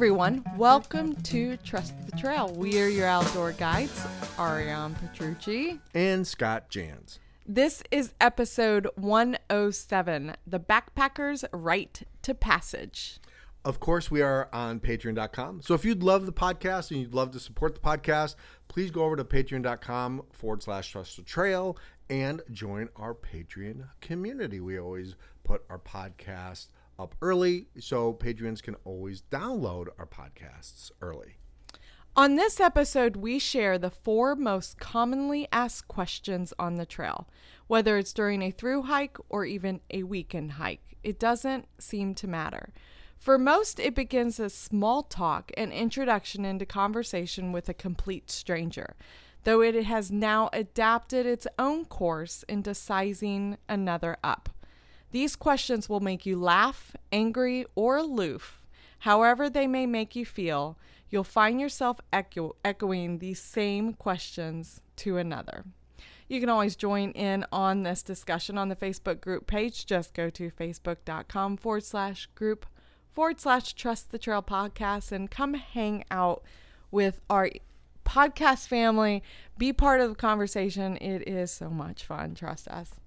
everyone. Welcome to Trust the Trail. We are your outdoor guides, Ariana Petrucci. and Scott Jans. This is episode 107 The Backpackers' Right to Passage. Of course, we are on patreon.com. So if you'd love the podcast and you'd love to support the podcast, please go over to patreon.com forward slash trust the trail and join our Patreon community. We always put our podcast up early so patrons can always download our podcasts early. On this episode, we share the four most commonly asked questions on the trail, whether it's during a through hike or even a weekend hike. It doesn't seem to matter. For most, it begins as small talk and introduction into conversation with a complete stranger, though it has now adapted its own course into sizing another up. These questions will make you laugh, angry, or aloof. However, they may make you feel, you'll find yourself echo- echoing these same questions to another. You can always join in on this discussion on the Facebook group page. Just go to facebook.com forward slash group forward slash trust the trail podcast and come hang out with our podcast family. Be part of the conversation. It is so much fun. Trust us.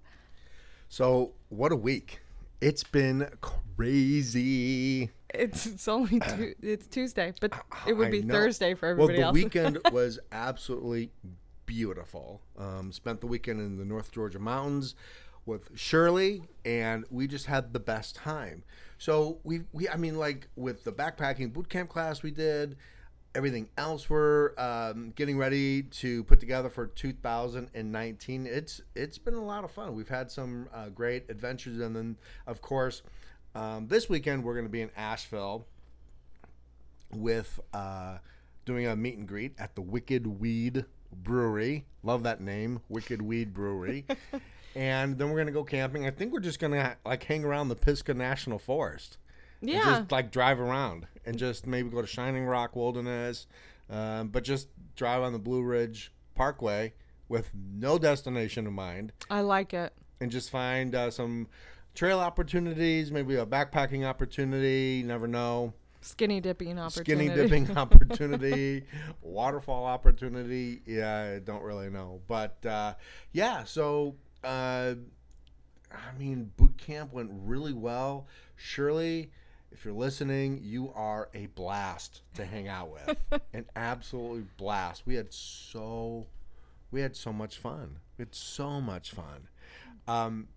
So, what a week! It's been crazy. It's, it's only tu- it's Tuesday, but it would I be know. Thursday for everybody Well, the else. weekend was absolutely beautiful. Um, spent the weekend in the North Georgia mountains with Shirley, and we just had the best time. So we, we I mean, like with the backpacking boot camp class we did, everything else we're um, getting ready to put together for 2019. It's it's been a lot of fun. We've had some uh, great adventures, and then of course. Um, this weekend we're going to be in Asheville with uh, doing a meet and greet at the Wicked Weed Brewery. Love that name, Wicked Weed Brewery. and then we're gonna go camping. I think we're just gonna like hang around the Pisgah National Forest. Yeah, just like drive around and just maybe go to Shining Rock Wilderness, um, but just drive on the Blue Ridge Parkway with no destination in mind I like it. and just find uh, some trail opportunities, maybe a backpacking opportunity. You never know Skinny dipping opportunity. skinny dipping opportunity, waterfall opportunity. Yeah, I don't really know, but uh, yeah. So uh, I mean, boot camp went really well. Shirley, if you're listening, you are a blast to hang out with, an absolutely blast. We had so we had so much fun. We had so much fun. Um,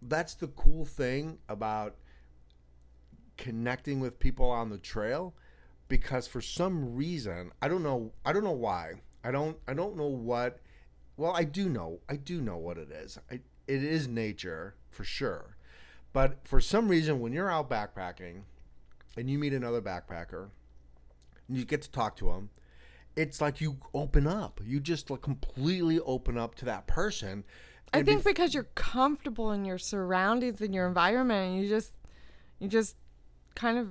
that's the cool thing about connecting with people on the trail because for some reason I don't know I don't know why I don't I don't know what well I do know I do know what it is I, it is nature for sure but for some reason when you're out backpacking and you meet another backpacker and you get to talk to them it's like you open up you just like completely open up to that person I think bef- because you're comfortable in your surroundings and your environment, and you just you just kind of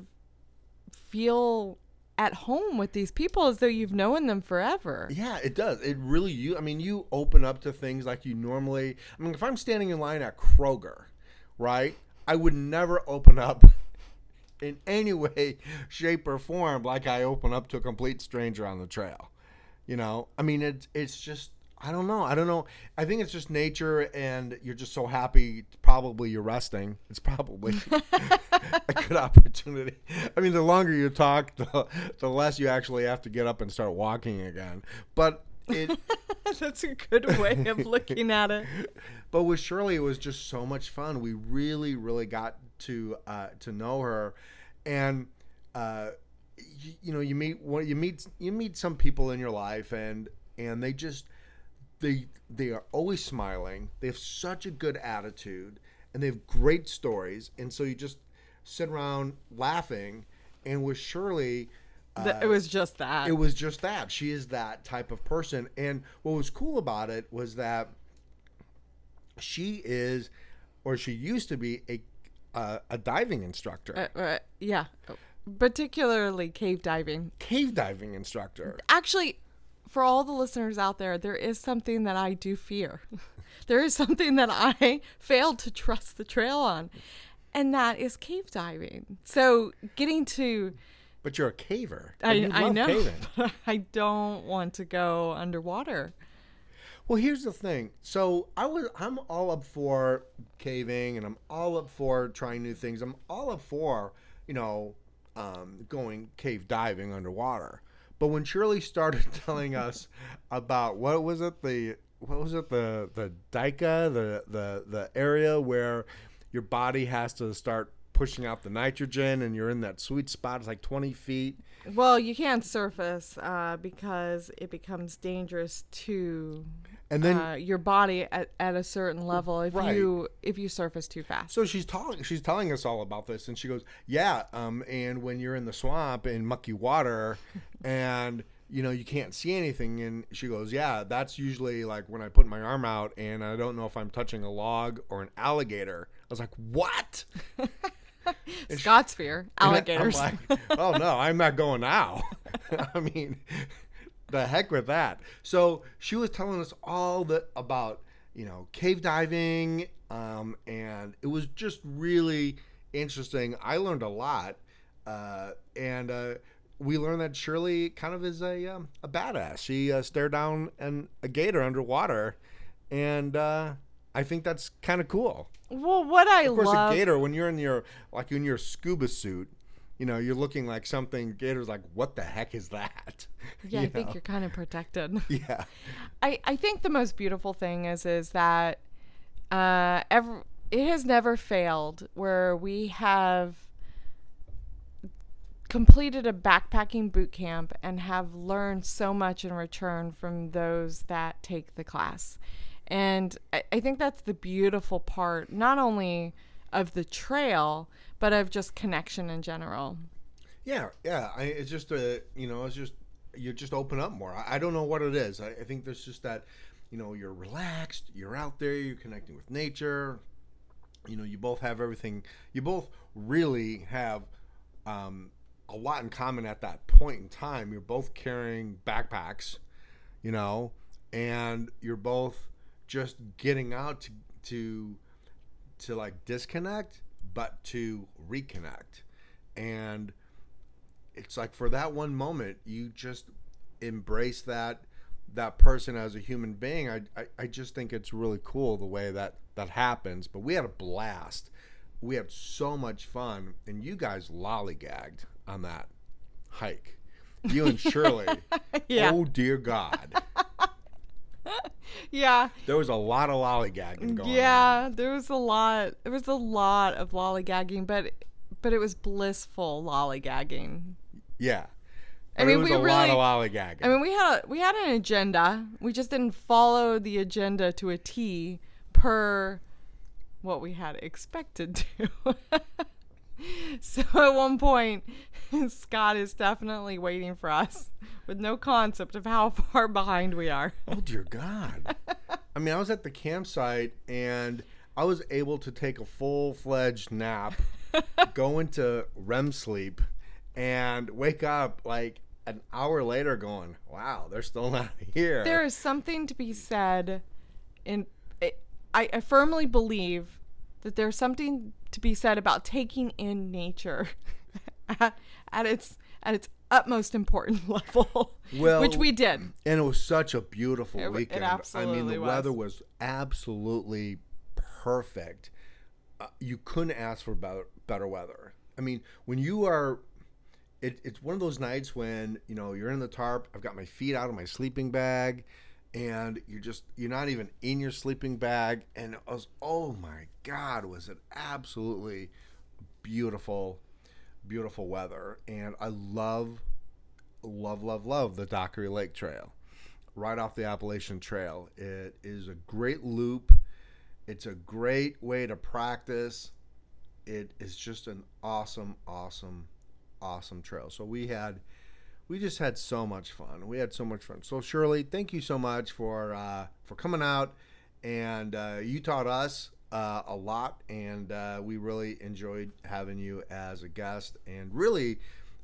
feel at home with these people as though you've known them forever. Yeah, it does. It really you I mean you open up to things like you normally I mean if I'm standing in line at Kroger, right? I would never open up in any way, shape or form like I open up to a complete stranger on the trail. You know? I mean it's it's just I don't know. I don't know. I think it's just nature and you're just so happy probably you're resting. It's probably a good opportunity. I mean, the longer you talk, the, the less you actually have to get up and start walking again. But it, That's a good way of looking at it. but with Shirley, it was just so much fun. We really, really got to uh, to know her, and uh, you, you know, you meet what you meet you meet some people in your life, and and they just they they are always smiling. They have such a good attitude, and they have great stories, and so you just sit around laughing. And with Shirley, Th- it was just that. it was just that she is that type of person and what was cool about it was that she is or she used to be a uh, a diving instructor Uh, uh, yeah, particularly cave diving. cave diving instructor Actually, for all the listeners out there, there is something that I do fear. there is something that I failed to trust the trail on, and that is cave diving. So, getting to but you're a caver. I, I know. I don't want to go underwater. Well, here's the thing. So I was I'm all up for caving and I'm all up for trying new things. I'm all up for, you know, um, going cave diving underwater. But when Shirley started telling us about what was it the what was it the the deco the the the area where your body has to start pushing out the nitrogen and you're in that sweet spot it's like 20 feet Well, you can't surface uh, because it becomes dangerous to and then uh, your body at, at a certain level if Right. you if you surface too fast. So she's telling she's telling us all about this, and she goes, "Yeah, um, and when you're in the swamp in mucky water, and you know you can't see anything," and she goes, "Yeah, that's usually like when I put my arm out and I don't know if I'm touching a log or an alligator." I was like, "What?" Scott's fear, alligators. I'm like, "Oh no, I'm not going now." I mean, the heck with that. So she was telling us all the about you know cave diving, um, and it was just really interesting. I learned a lot, uh, and uh, we learned that Shirley kind of is a um, a badass. She uh, stared down an, a gator underwater, and uh, I think that's kind of cool. Well, what I Of course, love, a gator when you're in your like in your scuba suit, you know, you're looking like something. Gator's like, what the heck is that? yeah, You I think you're kind of protected. Yeah, I, I think the most beautiful thing is is that uh, ever it has never failed where we have completed a backpacking boot camp and have learned so much in return from those that take the class. And I, I think that's the beautiful part, not only of the trail, but of just connection in general. yeah, yeah. I, it's just a, you know, it's just you just open up more. I, I don't know what it is. I, I think there's just that, you know, you're relaxed, you're out there, you're connecting with nature. You know, you both have everything. You both really have um, a lot in common at that point in time. You're both carrying backpacks, you know, and you're both just getting out to to to like disconnect, but to reconnect. And it's like for that one moment, you just embrace that that person as a human being. I, I, I just think it's really cool the way that that happens. But we had a blast. We had so much fun, and you guys lollygagged on that hike. You and Shirley. Yeah. Oh dear God. Yeah. There was a lot of lollygagging going on. yeah, there was a lot. There was a lot of lollygagging, but but it was blissful lollygagging. Yeah. I mean, we a lot really- of lollygagging. I mean, we had a, we had an agenda. We just didn't follow the agenda to a T per what we had expected to. so at one point, Scott is definitely waiting for us with no concept of how far behind we are. Oh dear God! I mean, I was at the campsite and I was able to take a full fledged nap, go into REM sleep, and wake up like an hour later, going, "Wow, they're still not here." There is something to be said in I, I firmly believe that there's something to be said about taking in nature at, at its at its utmost important level Well, which we did and it was such a beautiful It w- it weekend. I mean, the was. weather was absolutely perfect. Uh, you couldn't ask for better, better weather. I mean, when you are, it, it's one of those nights when you know you're in the tarp. I've got my feet out of my sleeping bag, and you're just you're not even in your sleeping bag, and it was oh my god, was it absolutely beautiful, beautiful weather, and I love love, love, love the Dockery Lake Trail, right off the Appalachian Trail. It is a great loop. It's a great way to practice. It is just an awesome, awesome, awesome trail. So we had, we just had so much fun. We had so much fun. So Shirley, thank you so much for uh, for coming out, and uh, you taught us uh, a lot, and uh, we really enjoyed having you as a guest, and really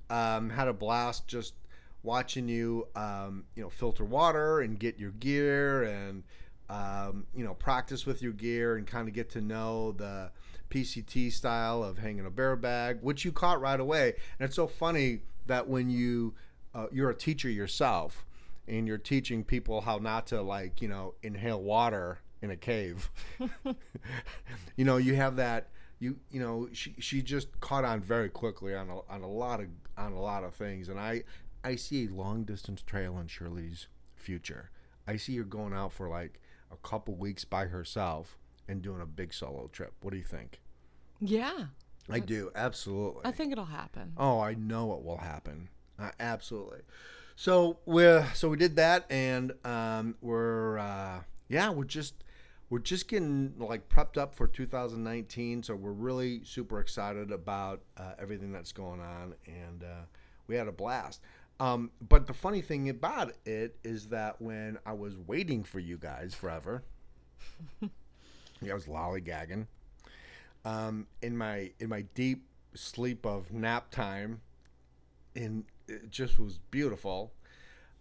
um, had a blast just watching you, um, you know, filter water and get your gear and um, you know practice with your gear and kind of get to know the PCT style of hanging a bear bag, which you caught right away. And it's so funny that when you uh, you're a teacher yourself and you're teaching people how not to like you know inhale water in a cave you know you have that you you know she she just caught on very quickly on a, on a lot of on a lot of things and i i see a long distance trail in shirley's future i see her going out for like a couple weeks by herself and doing a big solo trip what do you think Yeah. i do absolutely I think it'll happen. Oh, I know it will happen. Uh, absolutely. So we so we did that, and um, we're uh, yeah, we're just we're just getting like prepped up for 2019. So we're really super excited about uh, everything that's going on, and uh, we had a blast. Um, but the funny thing about it is that when I was waiting for you guys forever, I was lollygagging um, in my in my deep sleep of nap time, and it just was beautiful.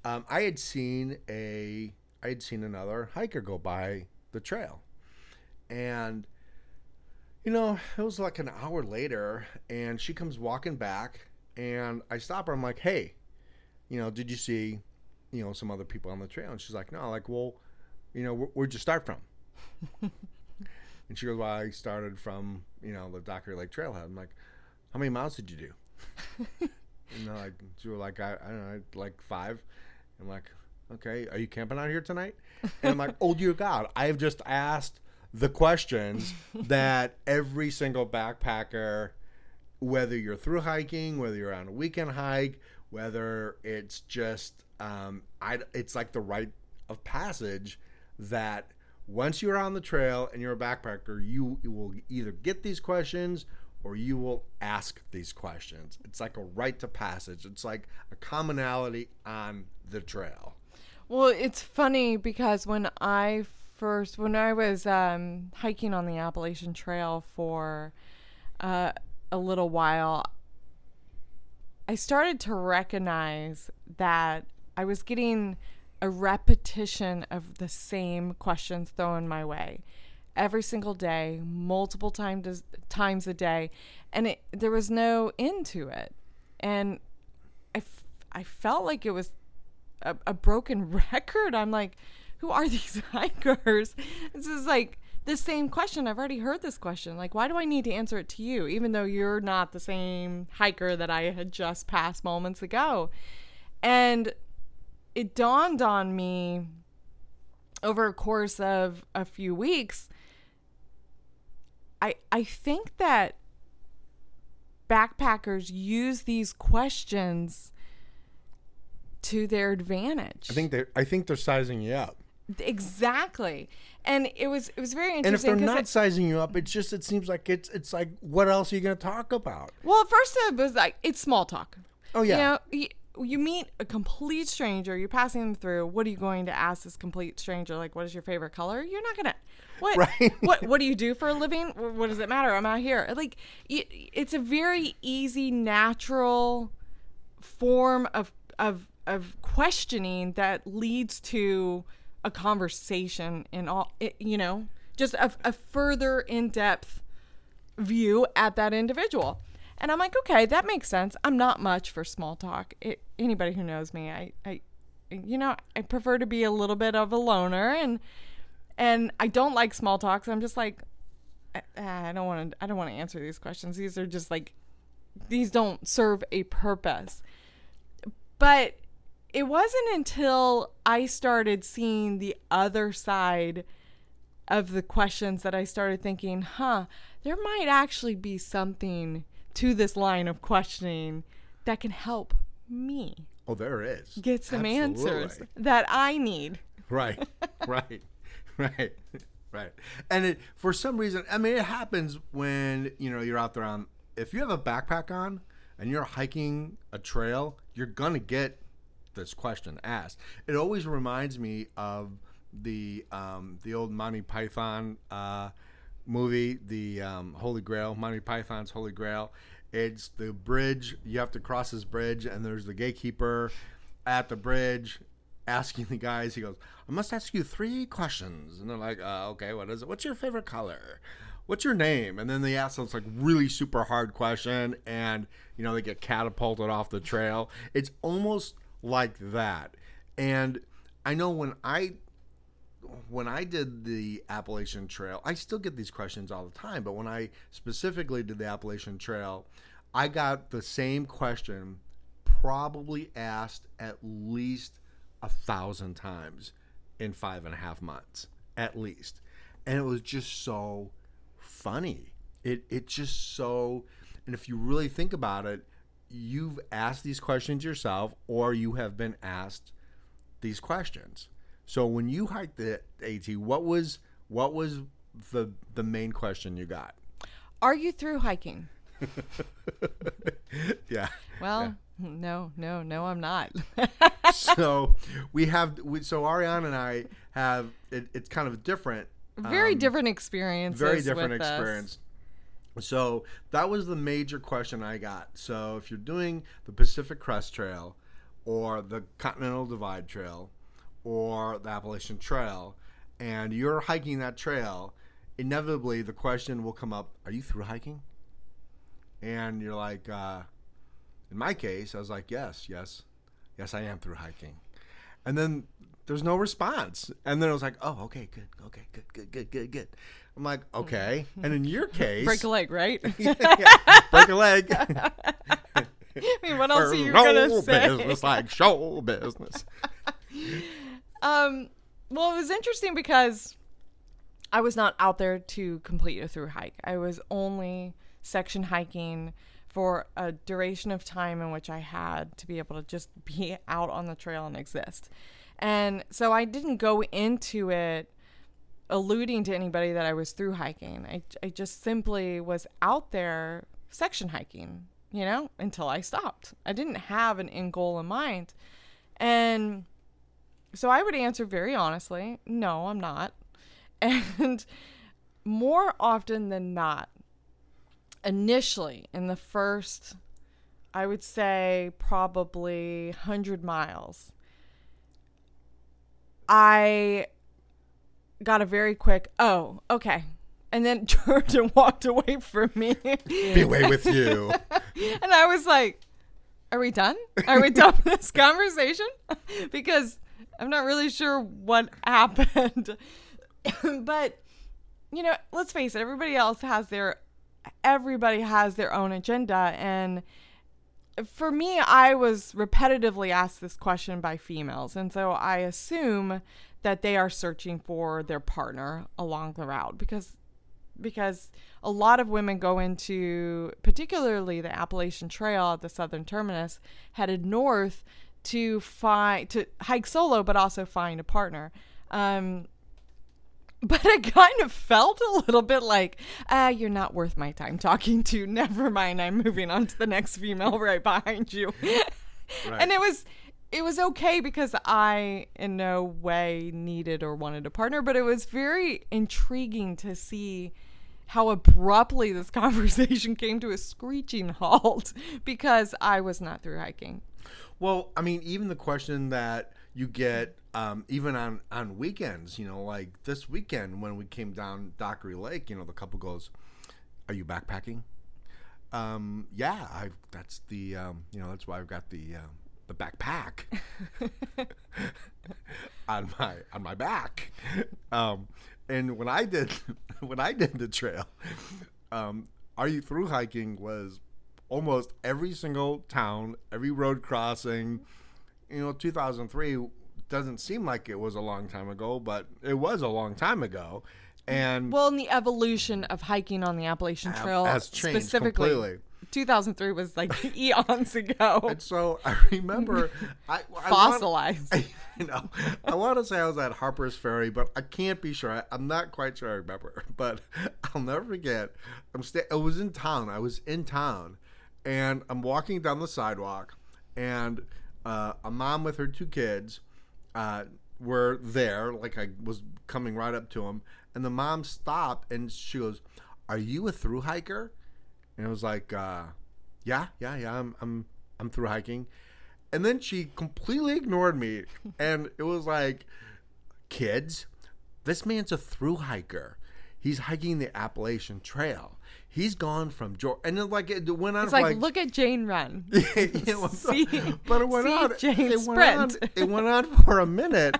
Um, I had seen a I had seen another hiker go by the trail, and you know it was like an hour later, and she comes walking back, and I stop her. I'm like, hey, you know, did you see, you know, some other people on the trail? And she's like, no. Like, well, you know, where, where'd you start from? And she goes, Well, I started from, you know, the Dockery Lake Trailhead. I'm like, How many miles did you do? and they're like, she was like, I, I don't know, like five. I'm like, Okay, are you camping out here tonight? And I'm like, Oh, dear God, I have just asked the questions that every single backpacker, whether you're through hiking, whether you're on a weekend hike, whether it's just, um, I, it's like the rite of passage that once you're on the trail and you're a backpacker, you, you will either get these questions or you will ask these questions. It's like a rite to passage. It's like a commonality on the trail. Well, it's funny because when I first, when I was um, hiking on the Appalachian Trail for uh, a little while, I started to recognize that I was getting a repetition of the same questions thrown my way every single day, multiple times times a day, and it, there was no end to it. And I, f- I felt like it was a, a broken record. I'm like, who are these hikers? This is like the same question. I've already heard this question. Like, why do I need to answer it to you, even though you're not the same hiker that I had just passed moments ago? And it dawned on me over a course of a few weeks. I I think that backpackers use these questions to their advantage. I think they I think they're sizing you up. Exactly. And it was it was very interesting. And if they're not it- sizing you up, it's just it seems like it's it's like what else are you going to talk about? well, at first it was like it's small talk. Oh yeah. You know, you, you meet a complete stranger, you're passing them through. What are you going to ask this complete stranger? Like, what is your favorite color? You're not gonna. What? Right. What? What do you do for a living? What does it matter? I'm out here. Like, it's a very easy, natural form of of of questioning that leads to a conversation and all. It, you know, just a, a further in depth view at that individual. And I'm like, okay, that makes sense. I'm not much for small talk. It, anybody who knows me, I, I, you know, I prefer to be a little bit of a loner, and and I don't like small talk. So I'm just like, I, I don't want to. I don't want to answer these questions. These are just like, these don't serve a purpose. But it wasn't until I started seeing the other side of the questions that I started thinking, huh, there might actually be something to this line of questioning that can help me Oh, there is. get some answers that I need. Right, right, right, right. And it, for some reason, I mean, it happens when you know you're out there on. If you have a backpack on and you're hiking a trail, you're gonna get this question asked. It always reminds me of the um, the old Monty Python uh, movie, the um, Holy Grail, Monty Python's Holy Grail. It's the bridge. You have to cross this bridge, and there's the gatekeeper at the bridge asking the guys. He goes, "I must ask you three questions," and they're like, uh, "Okay, what is it? What's your favorite color? what's your name? And then they ask this like really super hard question, and you know they get catapulted off the trail. It's almost like that. And I know when I when I did the Appalachian Trail, I still get these questions all the time, but when I specifically did the Appalachian Trail, I got the same question probably asked at least a thousand times in five and a half months, at least. And it was just so funny. It it just so and if you really think about it, you've asked these questions yourself or you have been asked these questions. So when you hiked the AT, what was what was the the main question you got? Are you through hiking? yeah. Well, no, no, no, I'm not. so we have we, so Ariana and I have it, it's kind of a different. Very um, different experiences. very different with this. So that was the major question I got. So if you're doing the Pacific Crest Trail or the Continental Divide Trail or the Appalachian Trail and you're hiking that trail, inevitably the question will come up, are you through hiking? And you're like, uh, in my case, I was like, yes, yes, yes, I am through hiking. And then there's no response. And then I was like, oh, okay, good, okay, good, good, good, good, good. I'm like, okay. And in your case, Break a leg, right? yeah, break a leg. I mean, what else are you Show gonna say? business like show business. Um, well, it was interesting because I was not out there to complete a through hike. I was only section hiking for a duration of time in which I had to be able to just be out on the trail and exist. And so I didn't go into it alluding to anybody that I was through hiking. I, I just simply was out there section hiking, you know, until I stopped. I didn't have an end goal in mind. And so I would answer very honestly, no, I'm not. And more often than not, initially in the first, I would say probably 100 miles, I got a very quick, oh, okay. And then turned and walked away from me. Be away with you. and I was like, are we done? Are we done with this conversation? because I'm not really sure what happened. but, you know, let's face it, everybody else has their everybody has their own agenda and for me, I was repetitively asked this question by females, and so I assume that they are searching for their partner along the route because because a lot of women go into particularly the Appalachian Trail at the southern terminus headed north to find to hike solo but also find a partner. Um, but I kind of felt a little bit like, ah, you're not worth my time talking to. Never mind, I'm moving on to the next female right behind you. And it was it was okay because I in no way needed or wanted a partner, but it was very intriguing to see how abruptly this conversation came to a screeching halt because I was not through hiking. Well, I mean, even the question that you get, um, even on on weekends, you know, like this weekend when we came down Dockery Lake, you know, the couple goes, "Are you backpacking?" Um, yeah, I. That's the, um, you know, that's why I've got the um, the backpack on my on my back. Um, and when I did when I did the trail, um, "Are you through hiking?" was almost every single town, every road crossing. You know, 2003 doesn't seem like it was a long time ago, but it was a long time ago. And Well, in the evolution of hiking on the Appalachian Trail, has changed specifically, completely. 2003 was like eons ago. and so I remember I, I want- Fossilized. you know, I want to say I was at Harper's Ferry, but I can't be sure. I, I'm not quite sure I remember. But I'll never forget. I'm sta- I was in town. I was in town, and I'm walking down the sidewalk, and uh, a mom with her two kids uh, were there. Like I was coming right up to them, and the mom stopped and she goes, "Are you a through hiker?" And I was like, uh, "Yeah, yeah, yeah. I'm, I'm, I'm through hiking." And then she completely ignored me, and it was like, "Kids, this man's a through hiker. he's hiking the Appalachian Trail. He's gone from Georgia, and it, like it went on It's like, like look at Jane run. See- but it went on. Jane it went on. It went on for a minute,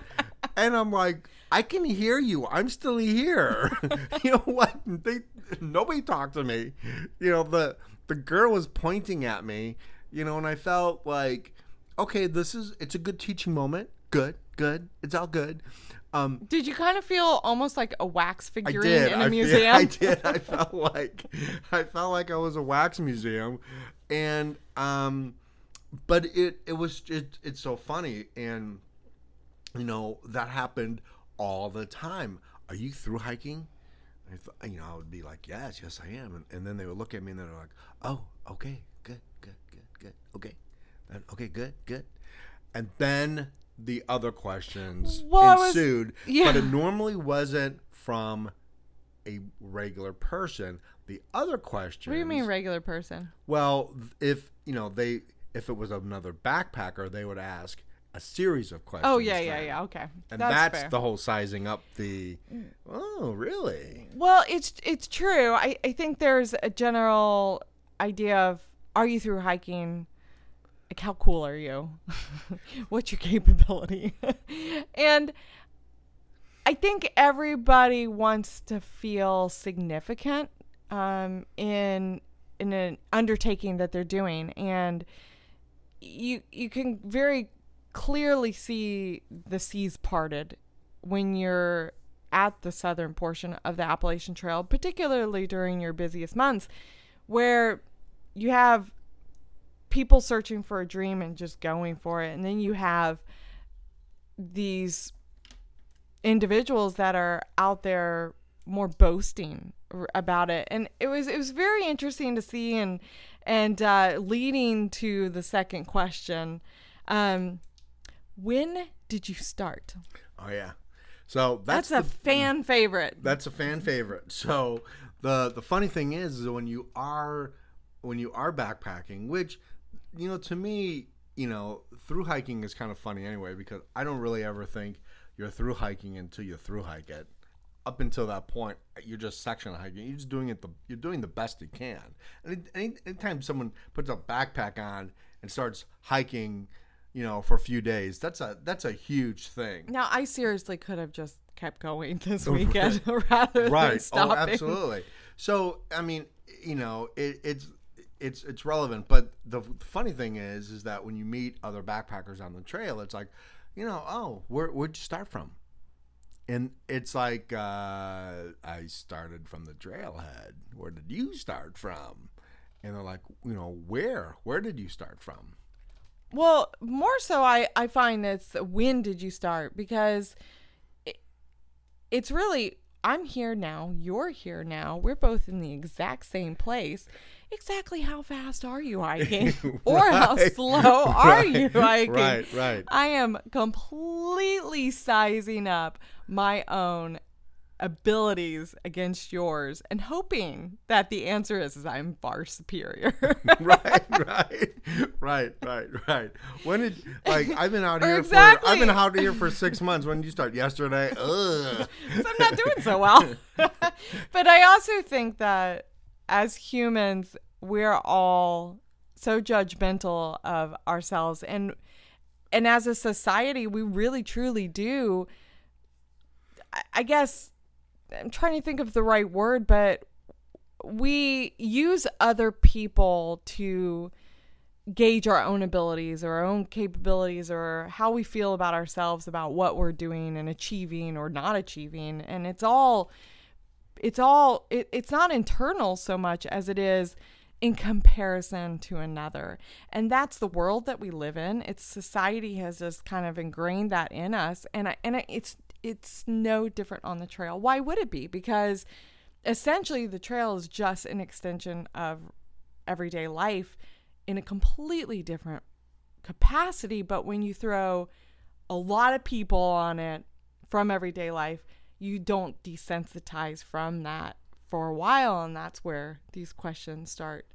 and I'm like, I can hear you. I'm still here. you know what? They nobody talked to me. You know the the girl was pointing at me. You know, and I felt like, okay, this is it's a good teaching moment. Good, good. It's all good. Um, Did you kind of feel almost like a wax figurine did. in a I, museum? Yeah, I did. I felt like I felt like I was a wax museum, and um, but it it was it, it's so funny, and you know that happened all the time. Are you through hiking? I you know, I would be like, yes, yes, I am, and, and then they would look at me and they're like, oh, okay, good, good, good, good, okay, then okay, good, good, and then the other questions Well, I was- ensued, yeah. but it normally wasn't from a regular person. The other question. What do you mean regular person? Well, if you know they, if it was another backpacker, they would ask a series of questions. Oh yeah, yeah, then. yeah. Okay, And that's, that's, the whole sizing up the. Oh, really? Well, it's it's true. I, I think there's a general idea of are you through hiking? Like how cool are you? What's your capability? and I think everybody wants to feel significant um, in in an undertaking that they're doing, and you you can very clearly see the seas parted when you're at the southern portion of the Appalachian Trail, particularly during your busiest months, where you have people searching for a dream and just going for it, and then you have these individuals that are out there more boasting about it. And it was it was very interesting to see and and uh, leading to the second question. Um when did you start Oh yeah. So that's, that's, a the, fan favorite That's a fan favorite. So the the funny thing is, is when you are when you are backpacking, which you know to me, you know, through hiking is kind of funny anyway because I don't really ever think you're through hiking until you through hike it. Up until that point, you're just section hiking. You're just doing it the you're doing the best you can. And any, anytime someone puts a backpack on and starts hiking, you know, for a few days, that's a that's a huge thing. now i seriously could have just kept going this weekend rather than right. Stopping. oh absolutely. So i mean you know it, it's it's it's relevant but the funny thing is is that when you meet other backpackers on the trail it's like you know oh where, where'd you start from? And it's like uh, i started from the trailhead. Where did you start from? And they're like you know where? Where did you start from Well, more so, I, I find it's when did you start? Because it, it's really, I'm here now, you're here now, we're both in the exact same place. Exactly how fast are you hiking? or how slow are you hiking? right, right. I am completely sizing up my own abilities against yours and hoping that the answer is, is I'm far superior. right, right, right, right, right. When did like I've been out here Exactly. for I've been out here for six months. When did you start? Yesterday. Ugh. so I'm not doing so well. but I also think that as humans, we're all so judgmental of ourselves and and as a society, we really truly do I- I guess I'm trying to think of the right word, but we use other people to gauge our own abilities or our own capabilities or how we feel about ourselves about what we're doing and achieving or not achieving. And it's all it's all it, it's not internal so much as it is in comparison to another. And that's the world that we live in. It's society has just kind of ingrained that in us. And I, and it's it's no different on the trail. Why would it be? Because essentially the trail is just an extension of everyday life in a completely different capacity but when you throw a lot of people on it from everyday life you don't desensitize from that for a while and that's where these questions start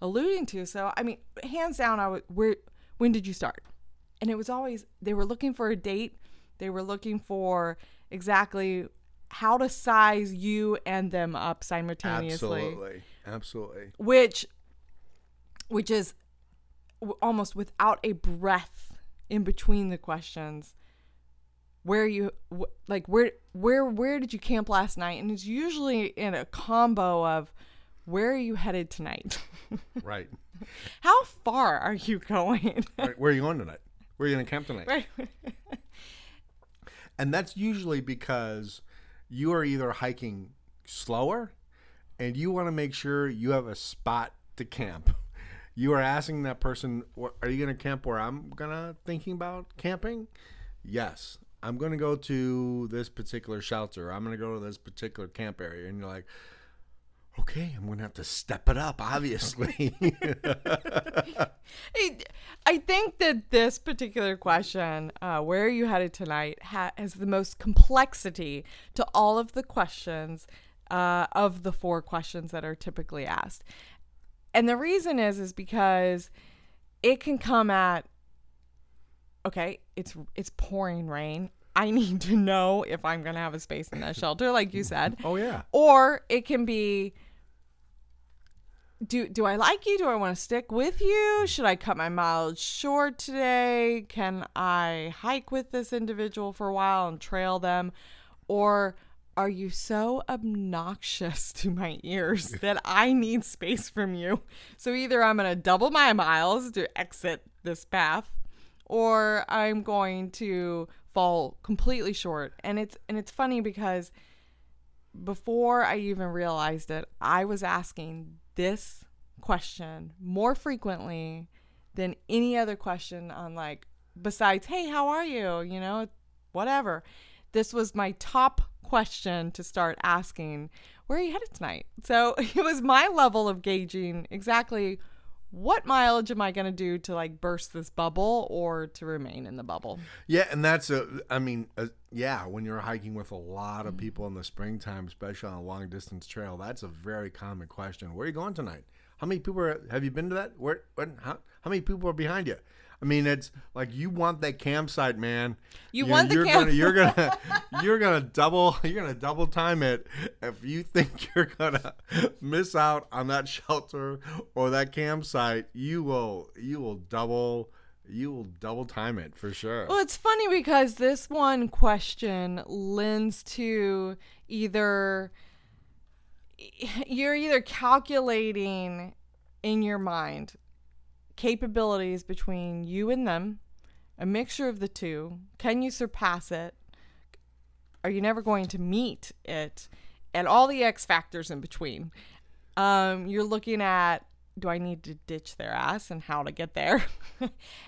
alluding to. So i mean hands down i would where when did you start? And it was always they were looking for a date they were looking for exactly how to size you and them up simultaneously Absolutely. Absolutely. which which is almost without a breath in between the questions where you like where where where did you camp last night and it's usually in a combo of where are you headed tonight Right. how far are you going right. Where are you going tonight? Where are you going to camp tonight? right And that's usually because you are either hiking slower and you want to make sure you have a spot to camp. You are asking that person, "Are you going to camp where I'm to thinking about camping?" Yes. I'm going to go to this particular shelter. I'm going to go to this particular camp area and you're like, "Okay, I'm going to have to step it up, obviously." I, think that this particular question, uh, where are you headed tonight, ha- has the most complexity to all of the questions uh, of the four questions that are typically asked. And the reason is, is because it can come at, okay, it's it's pouring rain. I need to know if I'm going to have a space in that shelter, like you said. oh yeah. Or it can be do do I like you? Do I want to stick with you? Should I cut my miles short today? Can I hike with this individual for a while and trail them? Or are you so obnoxious to my ears that I need space from you? So either I'm going to double my miles to exit this path or I'm going to fall completely short. And it's and it's funny because before I even realized it, I was asking this question more frequently than any other question on like besides, "Hey, how are you?" you know, whatever. This was my top question to start asking, "Where are you headed tonight?" So, it was my level of gauging exactly what mileage am I going to do to like burst this bubble or to remain in the bubble? Yeah, and that's a. I mean, uh, yeah, when you're hiking with a lot of people in the springtime, especially on a long distance trail, that's a very common question. Where are you going tonight? How many people are, have you been to that? Where? When? How, how many people are behind you? I mean, it's like you want that campsite, man. You want the you're camp- Gonna, you're gonna you're gonna double you're gonna double time it if you think you're gonna miss out on that shelter or that campsite. You will you will double you will double time it for sure. Well, it's funny because this one question lends to either you're either calculating in your mind capabilities between you and them, a mixture of the two. Can you surpass it? Are you never going to meet it? And all the X factors in between. Um, you're looking at do I need to ditch their ass and how to get there?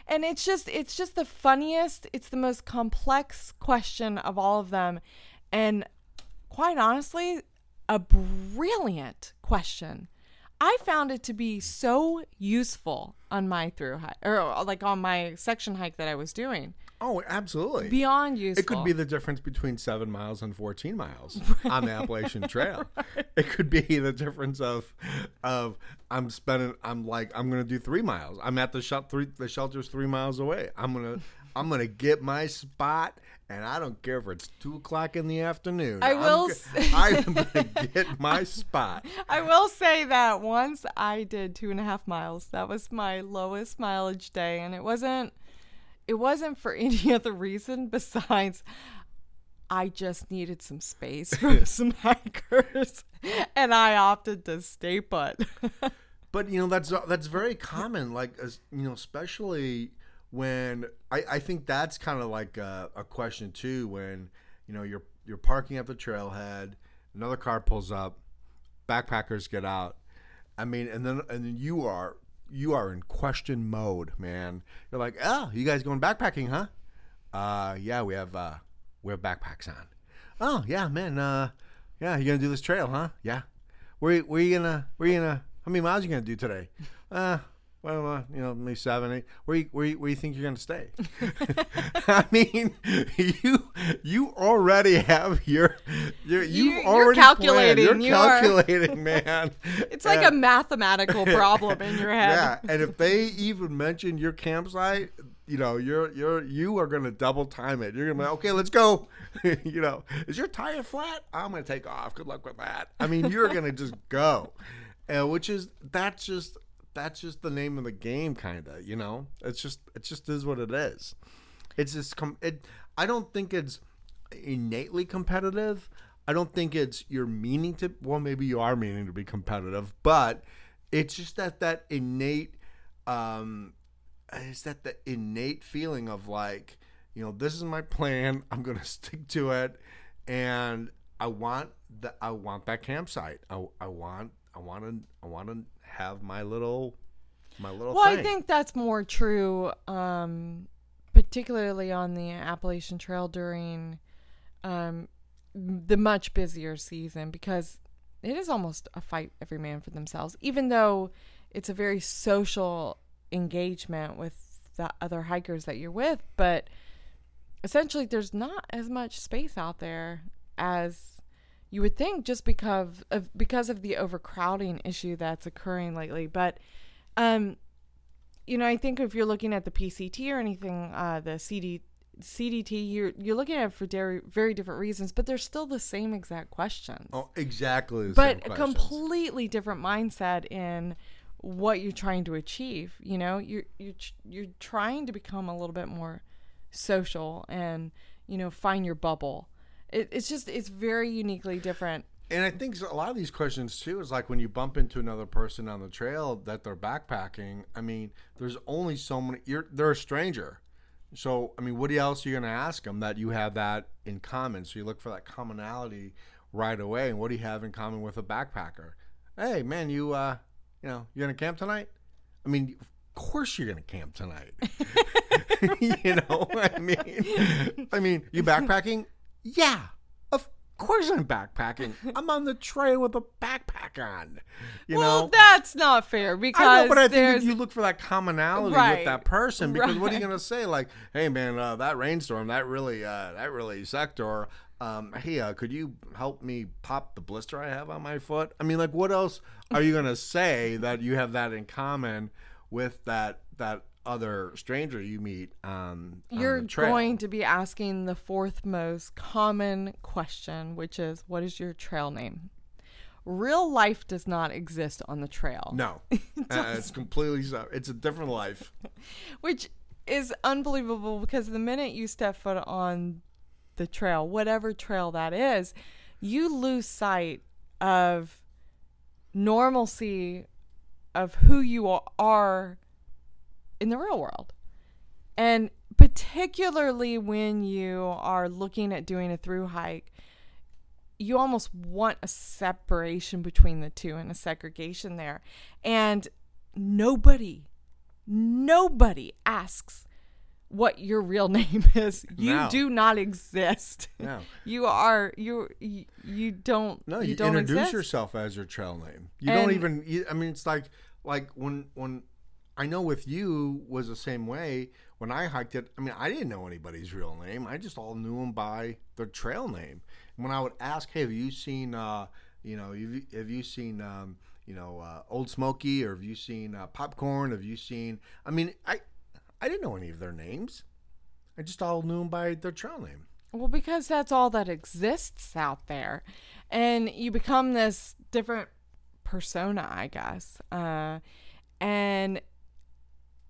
and it's just it's just the funniest, it's the most complex question of all of them. And quite honestly, a brilliant question. I found it to be so useful on my through hike or uh, like on my section hike that I was doing. Oh, absolutely. Beyond useful. It could be the difference between seven miles and fourteen miles on the Appalachian Trail. It could be the difference of of I'm spending I'm like I'm gonna do three miles. I'm at the shel- three the shelter's three miles away. I'm gonna I'm gonna get my spot and I don't care if it's two o'clock in the afternoon. I will I'm gonna get my spot. I will say that once I did two and a half miles. That was my lowest mileage day, and it wasn't. It wasn't for any other reason besides I just needed some space from some hikers, and I opted to stay put. But you know that's uh, that's very common. Like as you know, especially when I, I think that's kind of like a, a question too. When you know you're you're parking at the trailhead, another car pulls up, backpackers get out. I mean, and then and then you are you are in question mode, man. You're like, oh, you guys going backpacking, huh? Uh, yeah, we have uh, we have backpacks on. Oh yeah, man. Uh, yeah, you gonna do this trail, huh? Yeah. Where where you gonna where you gonna how many miles you gonna do today? Uh, well, uh, you know, maybe seven, eight. Where you, where you, where you think you're gonna stay? I mean, you you already have your, your you've You- you're already calculating, Planned. You're you calculating, man. It's like a mathematical problem in your head. Yeah, and if they even mention your campsite, you know, you're you're you are gonna double time it. You're gonna be like, okay, let's go. you know, is your tire flat? I'm gonna take off. Good luck with that. I mean, you're gonna just go, and which is that's just that's just the name of the game, kind of. You know, it's just it just is what it is. It's just com- it. I don't think it's innately competitive. I don't think it's you're meaning to. Well, maybe you are meaning to be competitive, but it's just that that innate. Um, it's that the innate feeling of like, you know, this is my plan. I'm gonna stick to it, and I want the I want that campsite. I, I want I want to I want to have my little my little. Well, thing. I think that's more true, um, particularly on the Appalachian Trail during um, the much busier season because it is almost a fight every man for themselves, even though it's a very social engagement with the other hikers that you're with. But essentially, there's not as much space out there as you would think just because of because of the overcrowding issue that's occurring lately. But um, you know, I think if you're looking at the PCT or anything, uh, the CD CDT, you're you're looking at it for very very different reasons, but they're still the same exact questions. Oh, exactly. But a completely different mindset in what you're trying to achieve. You know, you're you're you're trying to become a little bit more social and you know find your bubble. It, it's just it's very uniquely different. And I think a lot of these questions too is like when you bump into another person on the trail that they're backpacking. I mean, there's only so many. You're they're a stranger, so I mean, what else are you gonna ask them that you have that in common? So you look for that commonality right away. And what do you have in common with a backpacker? Hey, man, you uh, you know, you're gonna camp tonight? I mean, of course you're gonna camp tonight. you know, I mean, I mean, you backpacking? Yeah, of course I'm backpacking. I'm on the trail with a backpack on. You well, know. that's not fair because I know, but I think you look for that commonality Right, with that person because what are you gonna say? Like, hey man, uh, that rainstorm that really uh, that really sucked. Or um, hey, uh, could you help me pop the blister I have on my foot? I mean, like, what else are you gonna say that you have that in common with that that other stranger you meet on, on you're trail? going to be asking the fourth most common question, which is what is your trail name? Real life does not exist on the trail. No, uh, it's completely so. It's a different life. which is unbelievable because the minute you step foot on the trail, whatever trail that is, you lose sight of normalcy of who you are in the real world. And particularly when you are looking at doing a through hike, you almost want a separation between the two and a segregation there. And nobody, nobody asks what your real name is. You No. do not exist. No. You are you you, you don't No, you, you, don't introduce exist. yourself as your trail name. You don't even. You, I mean, it's like like when when I know with you was the same way. When I hiked it, I mean, I didn't know anybody's real name. I just all knew them by their trail name. And when I would ask, "Hey, have you seen? Uh, you know, have you, seen?" Um, you know, uh, Old Smoky, or have you seen uh, Popcorn? Have you seen? I mean, I I didn't know any of their names. I just all knew them by their trail name. Well, because that's all that exists out there. And you become this different persona, I guess. Uh, and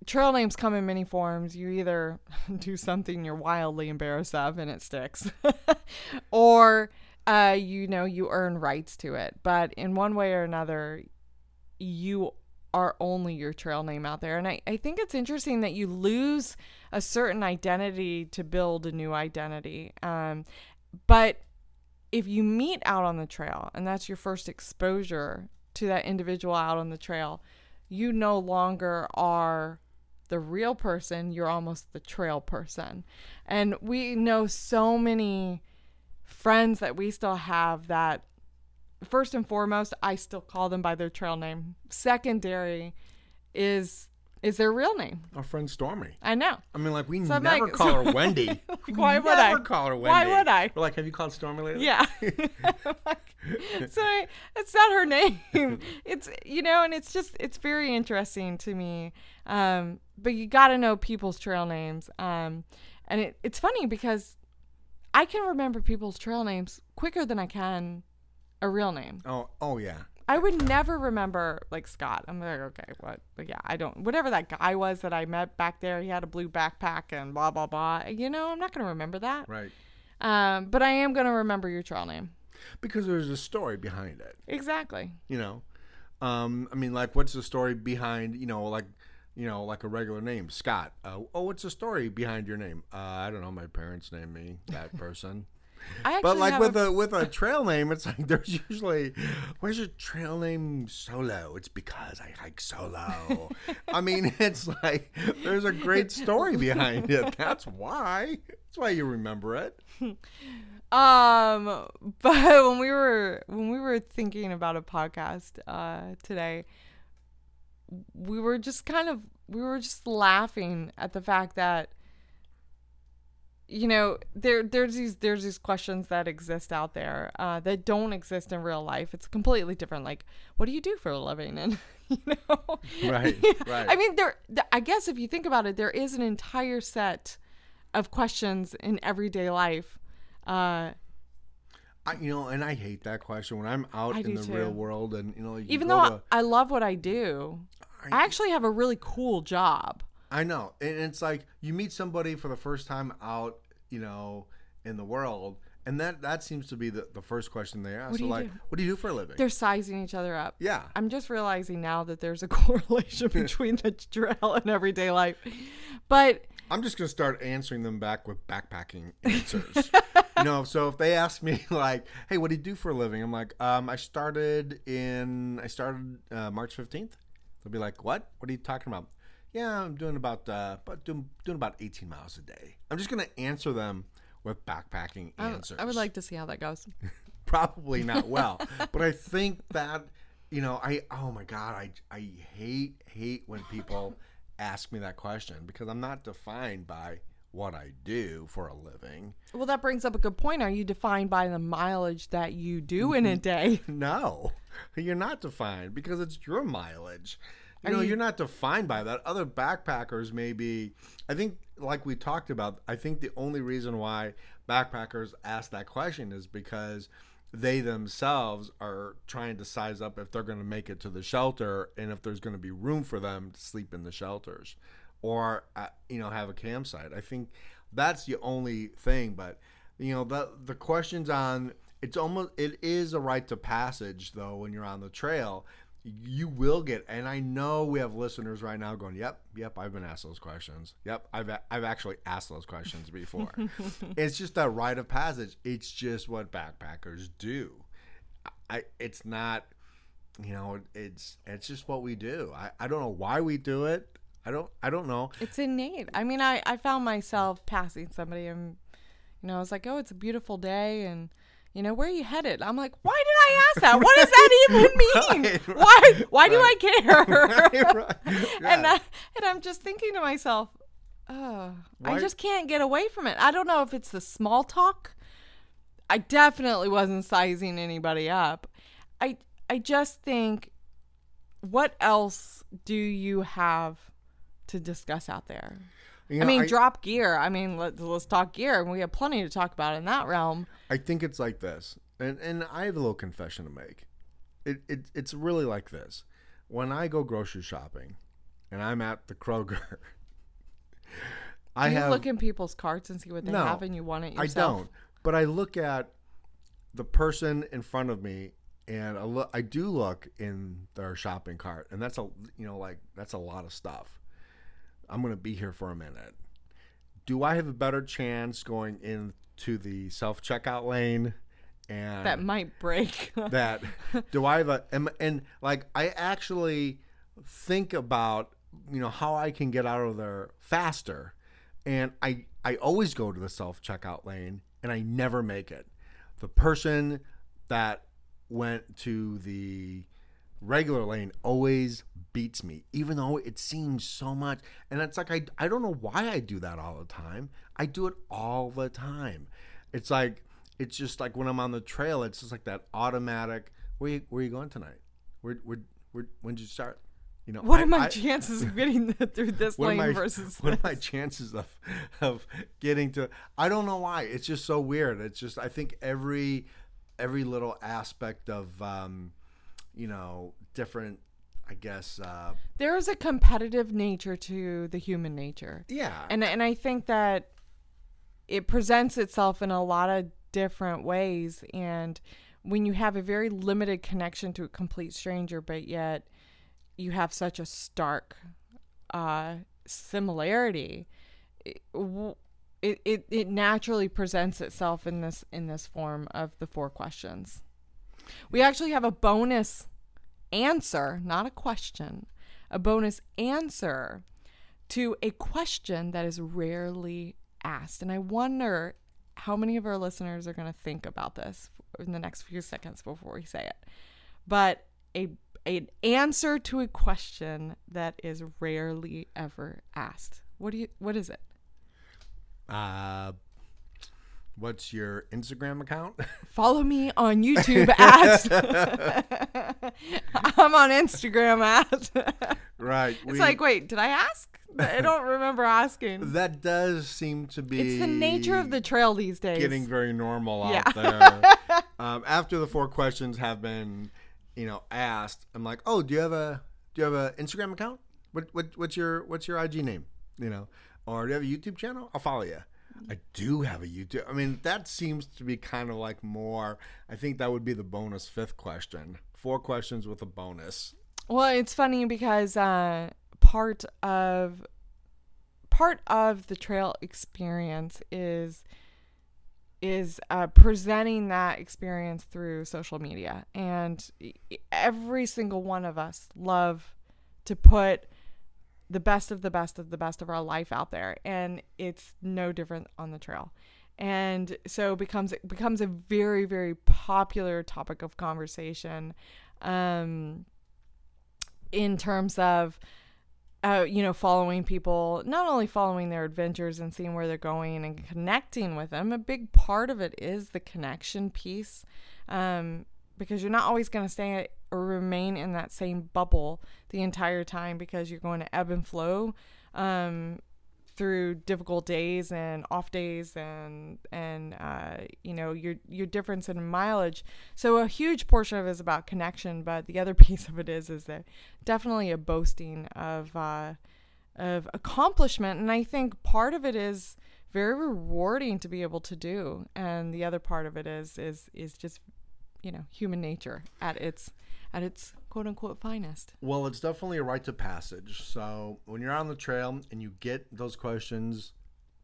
trail names come in many forms. You either do something you're wildly embarrassed of and it sticks, or uh, you know, you earn rights to it. But in one way or another, you are only your trail name out there. And I, I think it's interesting that you lose a certain identity to build a new identity. Um, but if you meet out on the trail and that's your first exposure to that individual out on the trail, you no longer are the real person, you're almost the trail person. And we know so many friends that we still have that first and foremost, I still call them by their trail name. Secondary is is their real name. Our friend Stormy. I know. I mean, like we So never like- call her Wendy. We Why would I? call her Wendy. Why would I? We're like, have you called Stormy lately? Yeah. so I- it's not her name. It's you know, and it's just it's very interesting to me. Um, but you got to know people's trail names. Um, and it, it's funny because I can remember people's trail names quicker than I can a real name. Oh, oh yeah. I would never remember like Scott. I'm like, okay, what? But yeah, I don't. Whatever that guy was that I met back there, he had a blue backpack and blah blah blah. You know, I'm not gonna remember that. Right. Um, but I am gonna remember your trail name. Because there's a story behind it. Exactly. You know. Um, I mean, like, what's the story behind? You know, like, you know, like a regular name, Scott. Uh, oh, what's the story behind your name? Uh, I don't know. My parents named me that person. I But like with a, a with a trail name, it's like there's usually where's your trail name solo? It's because I hike solo. I mean, it's like there's a great story behind it. That's why. That's why you remember it. um, but when we were when we were thinking about a podcast uh, today, we were just kind of we were just laughing at the fact that you know there there's these there's these questions that exist out there uh, that don't exist in real life. It's completely different. Like, what do you do for a living? And you know, Right, Yeah. right. I mean, there. I guess if you think about it, there is an entire set of questions in everyday life. Uh, I, you know, and I hate that question when I'm out I in the too. real world, and you know, you even though to- I, I love what I do, I actually have a really cool job. I know, and it's like you meet somebody for the first time out, you know, in the world, and that that seems to be the, the first question they ask. What So like, do? what do you do for a living? They're sizing each other up. yeah, I'm just realizing now that there's a correlation between the drill and everyday life. But I'm just gonna start answering them back with backpacking answers. you know, so if they ask me like, "Hey, what do you do for a living?" I'm like, um, "I started in I started uh, March 15th." They'll be like, "What? What are you talking about?" Yeah, I'm doing about uh, doing, doing about 18 miles a day. I'm just gonna answer them with backpacking I, answers. I would like to see how that goes. probably not well, but I think that you know, I oh my god, I I hate hate when people ask me that question because I'm not defined by what I do for a living. Well, that brings up a good point. Are you defined by the mileage that you do in a day? No, you're not defined because it's your mileage. You know, you- you... are not defined by that. Other backpackers may be. I think, like we talked about, I think the only reason why backpackers ask that question is because they themselves are trying to size up if they're going to make it to the shelter and if there's going to be room for them to sleep in the shelters or uh, you know have a campsite. I think that's the only thing. But you know the the questions on it's almost it is a rite to passage though when you're on the trail. You will get, and I know we have listeners right now going, "Yep, yep, I've been asked those questions. Yep, I've a- I've actually asked those questions before." it's just that rite of passage. It's just what backpackers do. I it's not, you know, it's it's just what we do. I, I don't know why we do it. I don't I don't know. It's innate. I mean, I, I found myself passing somebody and, you know, I was like, oh, it's a beautiful day. And, you know, where are you headed? I'm like, why did I ask that? What does that even mean? Right, right, why why do I care? Right, right. and, uh, I, and I'm just thinking to myself, oh, I just can't get away from it. I don't know if it's the small talk. I definitely wasn't sizing anybody up. I I just think what else do you have to discuss out there? You I mean, I, drop gear. I mean, let's let's talk gear, and we have plenty to talk about in that realm. I think it's like this, and and I have a little confession to make. It, it it's really like this. When I go grocery shopping, and I'm at the Kroger, I you have look in people's carts and see what they No, have, and you want it yourself. I don't. But I look at the person in front of me, and I look. I do look in their shopping cart, and that's a you know like that's a lot of stuff. I'm gonna be here for a minute. Do I have a better chance going into the self checkout lane? And That might break. that do I have a am, and like I actually think about you know how I can get out of there faster, and I I always go to the self checkout lane and I never make it. The person that went to the regular lane always beats me, even though it seems so much. And it's like I I don't know why I do that all the time. I do it all the time. It's like it's just like when I'm on the trail, it's just like that automatic. Where you where you going tonight? Where where, where when did you start? You know, What I- are my I- chances of getting through this lane my, versus what are my chances of of getting to I don't know why. It's just so weird. It's just I think every every little aspect of um you know, different I guess uh There is a competitive nature to the human nature. yeah. and and I think that it presents itself in a lot of different ways and when you have a very limited connection to a complete stranger but yet you have such a stark uh similarity it, it, it, it naturally presents itself in this in this form of the four questions we actually have a bonus answer not a question a bonus answer to a question that is rarely asked. And I wonder how many of our listeners are going to think about this in the next few seconds before we say it. But a an answer to a question that is rarely ever asked. What do you what is it? uh what's your Instagram account? Follow me on YouTube at I'm on Instagram at right. It's like, wait, did I ask? I don't remember asking. that does seem to be It's the nature of the trail these days. getting very normal out Yeah. there. um, after the four questions have been, you know, asked, I'm like, oh, do you have a do you have an Instagram account? What what what's your what's your IG name? You know, or do you have a YouTube channel? I'll follow you. I do have a YouTube. I mean, that seems to be kind of like more. I think that would be the bonus fifth question. Four questions with a bonus. Well, it's funny because uh, part of part of the trail experience is is uh, presenting that experience through social media, and every single one of us love to put the best of the best of the best of our life out there, and it's no different on the trail. And so becomes becomes a very very popular topic of conversation. Um, in terms of uh, you know following people not only following their adventures and seeing where they're going and connecting with them a big part of it is the connection piece um, because you're not always going to stay or remain in that same bubble the entire time because you're going to ebb and flow um, through difficult days and off days and and uh, you know your your difference in mileage. So a huge portion of it is about connection, but the other piece of it is is that definitely a boasting of uh, of accomplishment, and I think part of it is very rewarding to be able to do, and the other part of it is is is just you know human nature at its at its quote unquote finest. Well, it's definitely a rite of passage. So when you're on the trail and you get those questions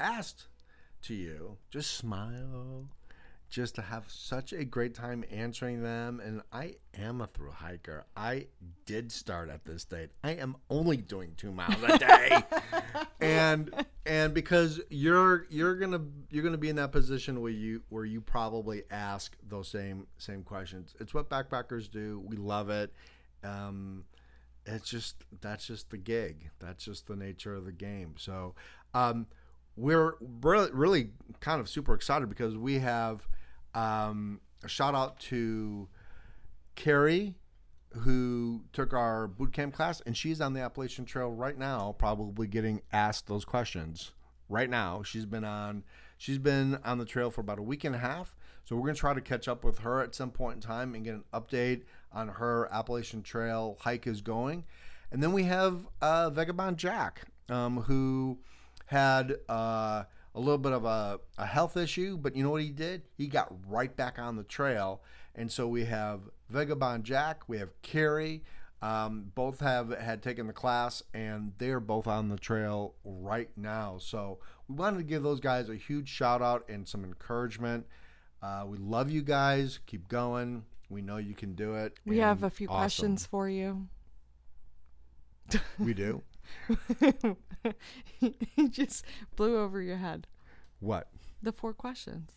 asked to you, just smile. Just to have such a great time answering them. And I am a through hiker. I did start at this date. I am only doing two miles a day. and and because you're you're gonna you're gonna be in that position where you where you probably ask those same same questions. It's what backpackers do. We love it. Um, it's just that's just the gig. That's just the nature of the game. So um, we're really really kind of super excited because we have um, a shout out to Carrie who took our boot camp class and she's on the Appalachian Trail right now probably getting asked those questions right now. She's been on she's been on the trail for about a week and a half so we're to try to catch up with her at some point in time and get an update on her Appalachian Trail hike is going. And then we have uh, Vagabond Jack um, who had uh, a little bit of a, a health issue, but you know what he did? He got right back on the trail. And so we have Vagabond Jack, we have Carrie. Um, both have had taken the class and they're both on the trail right now. So we wanted to give those guys a huge shout out and some encouragement. Uh, we love you guys. Keep going. We know you can do it. We have a few awesome. questions for you. We do. you just blew over your head. What? The four questions.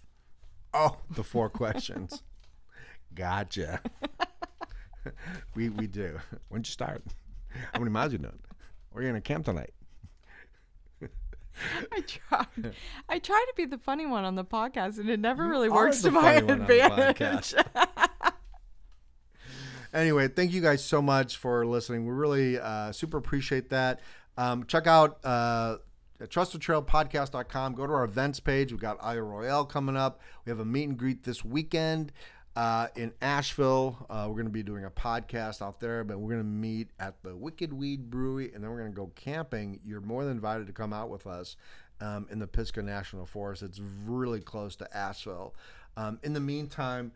Oh, the four questions. Gotcha. we we do. When'd you start? How many miles you doing? Are you gonna camp tonight? I try. I try to be the funny one on the podcast, and it never really works to my funny one on the advantage. Anyway, thank you guys so much for listening. We really uh, super appreciate that. Um, check out uh, trustthetrailpodcast.com. Go to our events page. We've got Isle Royale coming up. We have a meet and greet this weekend uh, in Asheville. Uh, we're going to be doing a podcast out there, but we're going to meet at the Wicked Weed Brewery, and then we're going to go camping. You're more than invited to come out with us um, in the Pisgah National Forest. It's really close to Asheville. Um, in the meantime,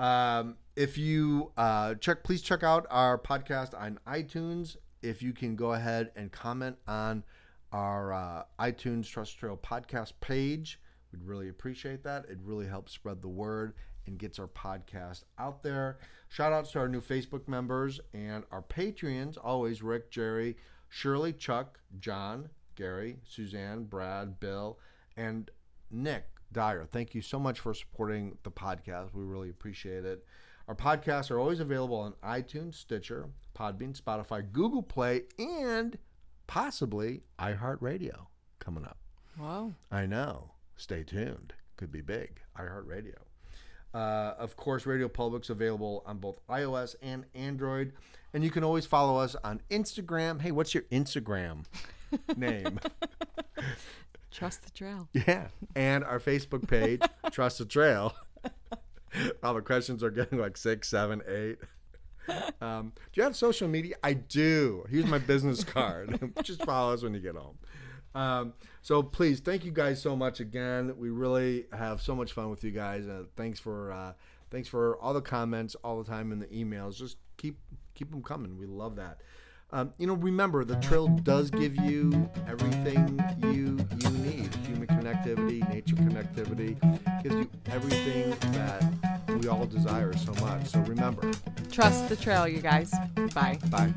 um, if you uh, check, please check out our podcast on iTunes. If you can go ahead and comment on our uh, iTunes Trust Trail podcast page, we'd really appreciate that. It really helps spread the word and gets our podcast out there. Shout outs to our new Facebook members and our Patreons, always Rick, Jerry, Shirley, Chuck, John, Gary, Suzanne, Brad, Bill, and Nick Dyer. Thank you so much for supporting the podcast. We really appreciate it. Our podcasts are always available on iTunes, Stitcher, Podbean, Spotify, Google Play, and possibly iHeartRadio coming up. Wow. I know. Stay tuned. Could be big. iHeartRadio. Uh, of course, Radio Public's available on both iOS and Android. And you can always follow us on Instagram. Hey, what's your Instagram name? Trust the trail. Yeah. And our Facebook page, Trust the Trail. All the questions are getting like six, seven, eight. Um, do you have social media? I do. Here's my business card. Just follow us when you get home. Um, so please, thank you guys so much again. We really have so much fun with you guys. Uh, thanks for uh, thanks for all the comments all the time in the emails. Just keep keep them coming. We love that. Um, you know, remember the trail does give you everything you you need: human connectivity, nature connectivity. Gives you everything that we all desire so much. So remember, Trust the trail, you guys. Bye. bye.